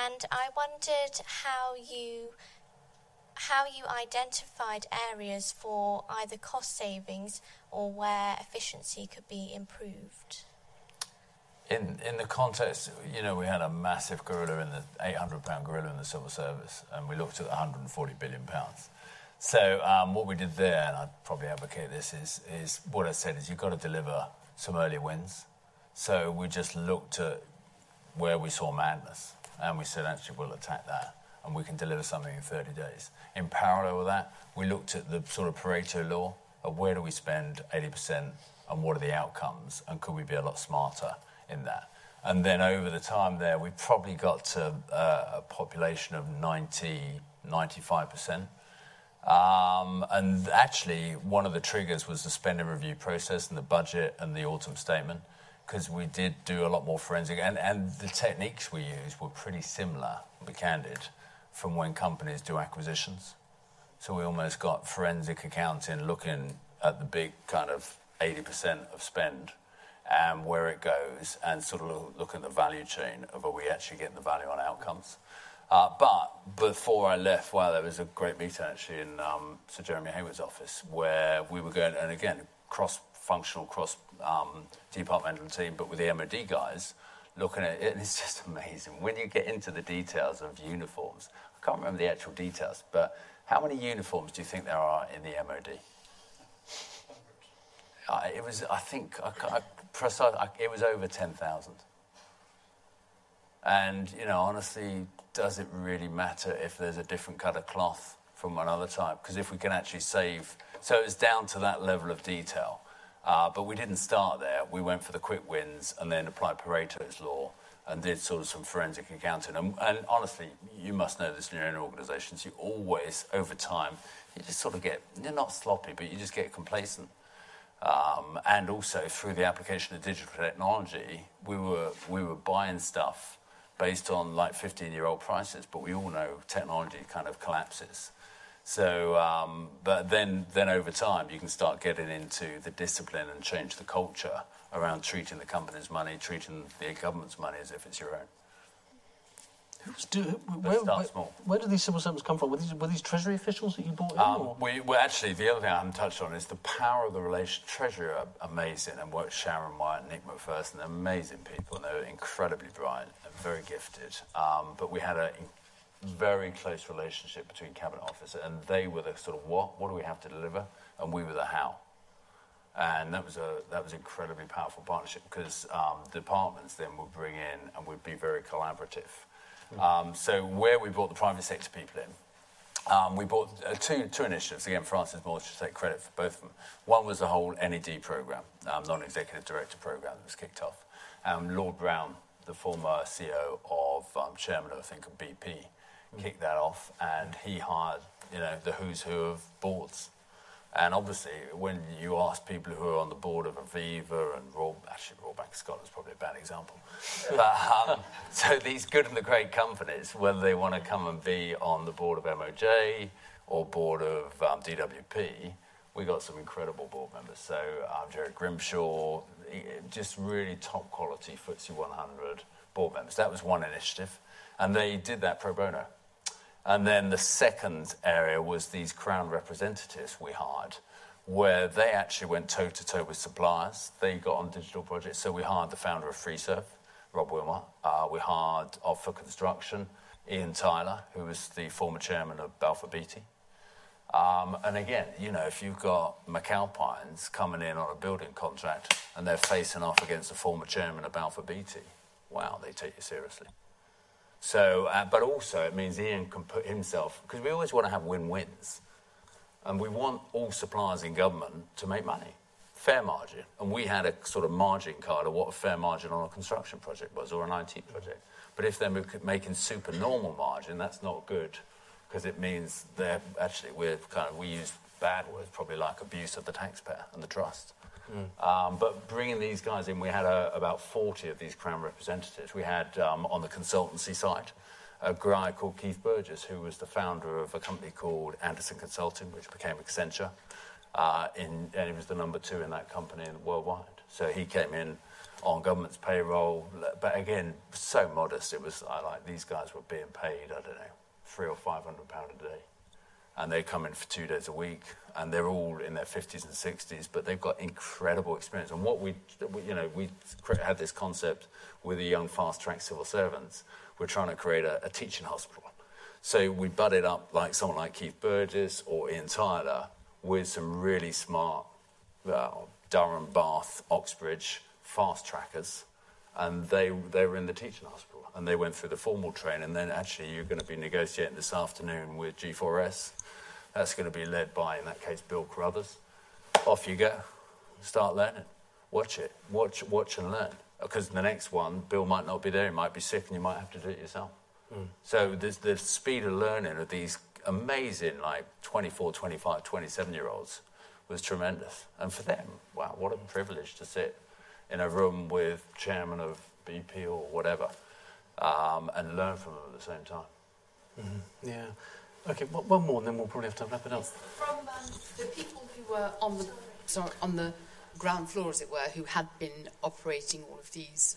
And I wondered how you how you identified areas for either cost savings or where efficiency could be improved. In in the context, you know, we had a massive gorilla in the 800 pound gorilla in the civil service, and we looked at 140 billion pounds. So um, what we did there, and I'd probably advocate this, is is what I said is you've got to deliver some early wins. So we just looked at where we saw madness and we said, actually, we'll attack that and we can deliver something in 30 days. In parallel with that, we looked at the sort of Pareto law of where do we spend 80% and what are the outcomes and could we be a lot smarter in that. And then over the time there, we probably got to uh, a population of 90, 95%. Um, and actually, one of the triggers was the spending review process and the budget and the autumn statement because we did do a lot more forensic, and, and the techniques we used were pretty similar, be candid, from when companies do acquisitions. So we almost got forensic accounting looking at the big kind of 80% of spend and where it goes, and sort of look, look at the value chain of are we actually getting the value on outcomes. Uh, but before I left, well, there was a great meeting actually in um, Sir Jeremy Heywood's office where we were going, and again, cross functional, cross um, departmental team, but with the MOD guys, looking at it, and it's just amazing. When you get into the details of uniforms, I can't remember the actual details, but how many uniforms do you think there are in the MOD? Uh, it was, I think, I, I, precise, it was over 10,000. And, you know, honestly, does it really matter if there's a different cut of cloth from another type? Because if we can actually save, so it's down to that level of detail. Uh, but we didn't start there. We went for the quick wins and then applied Pareto's law and did sort of some forensic accounting. And, honestly, you must know this in your own organisations. You always, over time, you just sort of get, you're not sloppy, but you just get complacent. Um, and also through the application of digital technology, we were, we were buying stuff based on like 15 year old prices, but we all know technology kind of collapses. So, um, but then, then over time, you can start getting into the discipline and change the culture around treating the company's money, treating the government's money as if it's your own. Do, where, where, where, do these civil servants come from? Were these, were these Treasury officials that you brought in? Um, we, well, actually, the other thing I haven't touched on is the power of the relation. Treasury are amazing, and work Sharon White and Nick Macpherson, amazing people, and they're incredibly bright and very gifted. Um, but we had a very close relationship between cabinet officer, and they were the sort of what, what do we have to deliver, and we were the how. And that was a that was incredibly powerful partnership because um, departments then would bring in and would be very collaborative. Um, so where we brought the private sector people in, um, we brought uh, two, two initiatives. Again, Francis Maude should take credit for both of them. One was the whole NED program, um, non-executive director program that was kicked off. Um, Lord Browne, the former CEO of um, chairman, of, I think, of BP. Kicked that off, and he hired, you know, the who's who of boards and obviously, when you ask people who are on the board of Aviva and Royal, actually Royal Bank of Scotland is probably a bad example. but, um, (laughs) so these good and the great companies, whether they want to come and be on the board of MOJ or board of um, DWP, we got some incredible board members. So um, Jared Grimshaw, just really top quality FTSE 100 board members. That was one initiative, and they did that pro bono. And then the second area was these Crown representatives we hired, where they actually went toe to toe with suppliers. They got on digital projects. So we hired the founder of FreeServe, Rob Wilmot. Uh, we hired Offer Construction, Ian Tyler, who was the former chairman of Balfour Beatty. Um, and again, you know, if you've got McAlpines coming in on a building contract and they're facing off against the former chairman of Balfour Beatty, wow, they take you seriously. So, uh, but also it means Ian can put himself, because we always want to have win wins. And we want all suppliers in government to make money, fair margin. And we had a sort of margin card of what a fair margin on a construction project was or an IT project. But if they're making super normal margin, that's not good because it means they're actually, we're kind of, we use bad words, probably like abuse of the taxpayer and the trust. Mm. Um, but bringing these guys in, we had a, about 40 of these Crown representatives. We had um, on the consultancy side a guy called Keith Burgess, who was the founder of a company called Andersen Consulting, which became Accenture. Uh, in, and he was the number two in that company worldwide. So he came in on government's payroll, but again, so modest. It was I like these guys were being paid, I don't know, three or five hundred pound a day and they come in for two days a week, and they're all in their 50s and 60s, but they've got incredible experience. And what we, you know, we had this concept with the young fast-track civil servants. We're trying to create a, a teaching hospital. So we butted up like someone like Keith Burgess or Ian Tyler with some really smart uh, Durham, Bath, Oxbridge fast trackers, and they they were in the teaching hospital and they went through the formal training. And then actually, you're going to be negotiating this afternoon with G4S that's going to be led by, in that case, Bill Crothers. Off you go. Start learning. Watch it. Watch, watch and learn. Because the next one, Bill might not be there. He might be sick, and you might have to do it yourself. Mm. So the speed of learning of these amazing, like 24, 25, 27 year olds was tremendous. And for them, wow, what a privilege to sit in a room with chairman of BP or whatever um, and learn from them at the same time. Mm-hmm. Yeah. Okay, one more, and then we'll probably have to wrap it up. From um, the people who were on the sorry, on the ground floor, as it were, who had been operating all of these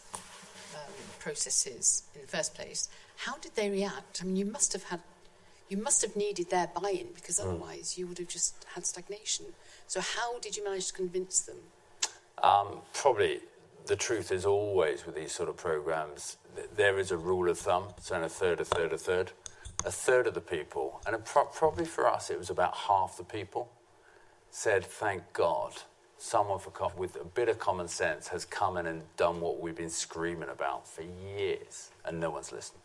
um, processes in the first place, how did they react? I mean, you must have had, you must have needed their buy-in because mm. otherwise you would have just had stagnation. So, how did you manage to convince them? Um, probably the truth is always with these sort of programs, there is a rule of thumb, so a third, a third, a third. A third of the people, and pro- probably for us, it was about half the people, said, Thank God, someone with a bit of common sense has come in and done what we've been screaming about for years, and no one's listened.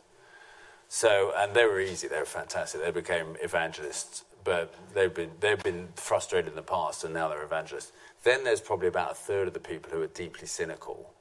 So, and they were easy, they were fantastic. They became evangelists, but they've been, they've been frustrated in the past, and now they're evangelists. Then there's probably about a third of the people who are deeply cynical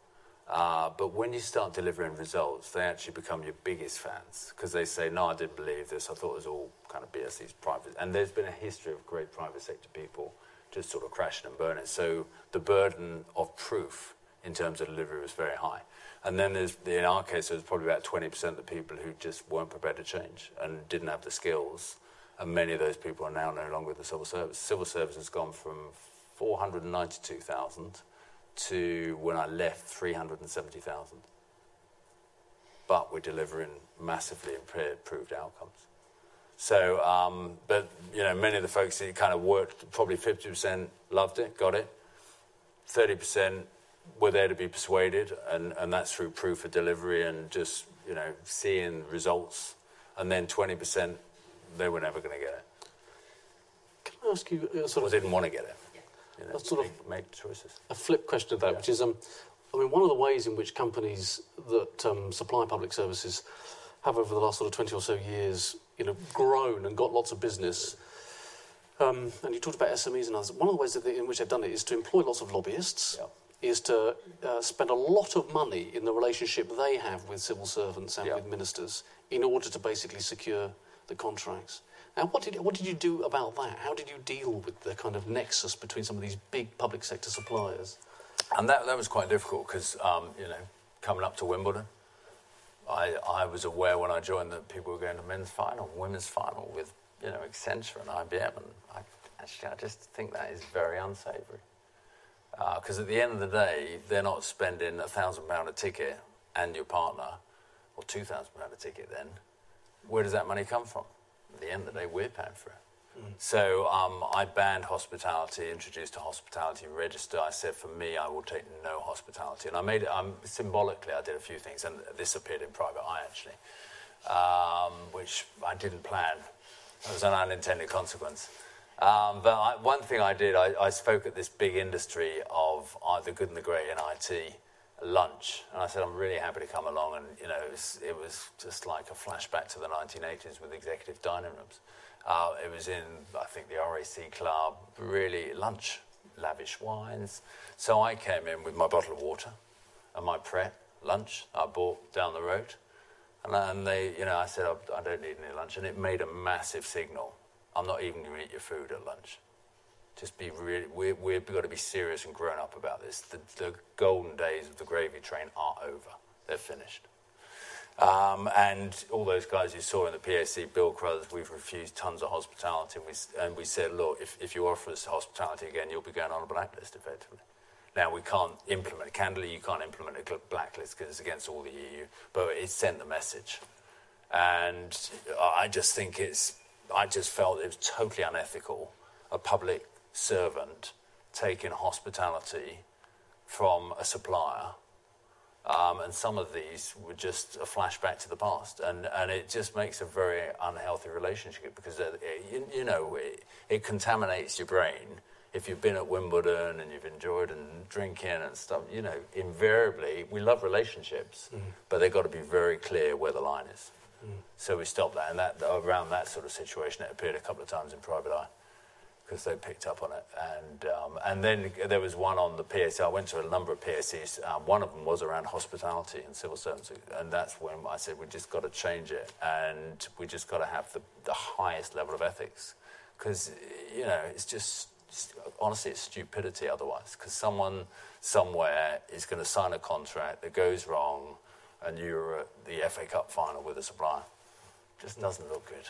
uh, but when you start delivering results, they actually become your biggest fans because they say, "No, I didn't believe this. I thought it was all kind of BS." These private, and there's been a history of great private sector people just sort of crashing and burning. So the burden of proof in terms of delivery was very high. And then there's, in our case, there's probably about 20% of the people who just weren't prepared to change and didn't have the skills. And many of those people are now no longer with the civil service. Civil service has gone from 492,000 to when I left 370,000. But we're delivering massively improved outcomes. So, um, but you know, many of the folks that kind of worked, probably 50% loved it, got it. 30% were there to be persuaded, and, and that's through proof of delivery and just you know seeing results. And then 20% they were never going to get it. Can I ask you, uh, sort or of, didn't want to get it? You know, sort make, of make choices. A flip question of that, yeah. which is, um, I mean, one of the ways in which companies that um, supply public services have over the last sort of 20 or so years, you know, grown and got lots of business. Um, and you talked about SMEs and others. One of the ways they, in which they've done it is to employ lots of lobbyists, yeah. is to uh, spend a lot of money in the relationship they have with civil servants and yeah. with ministers in order to basically secure the contracts. Now, what did, what did you do about that? How did you deal with the kind of nexus between some of these big public sector suppliers? And that, that was quite difficult because, um, you know, coming up to Wimbledon, I, I was aware when I joined that people were going to men's final, women's final with, you know, Accenture and IBM. And I, actually, I just think that is very unsavoury. Because uh, at the end of the day, they're not spending a thousand pound a ticket and your partner, or two thousand pound a ticket then. Where does that money come from? At the end of the day, we're paying for it. So um, I banned hospitality, introduced a hospitality register. I said, for me, I will take no hospitality. And I made it, um, symbolically, I did a few things, and this appeared in private eye, actually, um, which I didn't plan. It was an unintended consequence. Um, but I, one thing I did, I, I, spoke at this big industry of uh, the good and the great in IT lunch, and I said, I'm really happy to come along. And, you know, it was, it was just like a flashback to the 1980s with executive dining rooms. Uh, it was in, I think, the RAC club, really lunch, lavish wines. So I came in with my bottle of water and my Pret lunch I bought down the road. And, and they, you know, I said, I don't need any lunch. And it made a massive signal. I'm not even going to eat your food at lunch just be really, we, we've got to be serious and grown up about this. The, the golden days of the gravy train are over. They're finished. Um, and all those guys you saw in the PAC, Bill Crothers, we've refused tons of hospitality. And we, and we said, look, if, if you offer us hospitality again, you'll be going on a blacklist effectively. Now, we can't implement, candidly, you can't implement a blacklist because it's against all the EU, but it sent the message. And I just think it's, I just felt it was totally unethical, a public servant taking hospitality from a supplier. Um, and some of these were just a flashback to the past. And, and it just makes a very unhealthy relationship because, it, you, you, know, it, it, contaminates your brain. If you've been at Wimbledon and you've enjoyed and drinking and stuff, you know, invariably, we love relationships, mm. but they've got to be very clear where the line is. Mm. So we stopped that. And that, around that sort of situation, it appeared a couple of times in private eye because they picked up on it. And, um, and then there was one on the PSC. I went to a number of PSCs. Um, one of them was around hospitality and civil servants. And that's when I said, we just got to change it. And we just got to have the, the highest level of ethics. Because, you know, it's just, honestly, it's stupidity otherwise. Because someone somewhere is going to sign a contract that goes wrong and you're at the FA Cup final with a supplier. Just doesn't look good.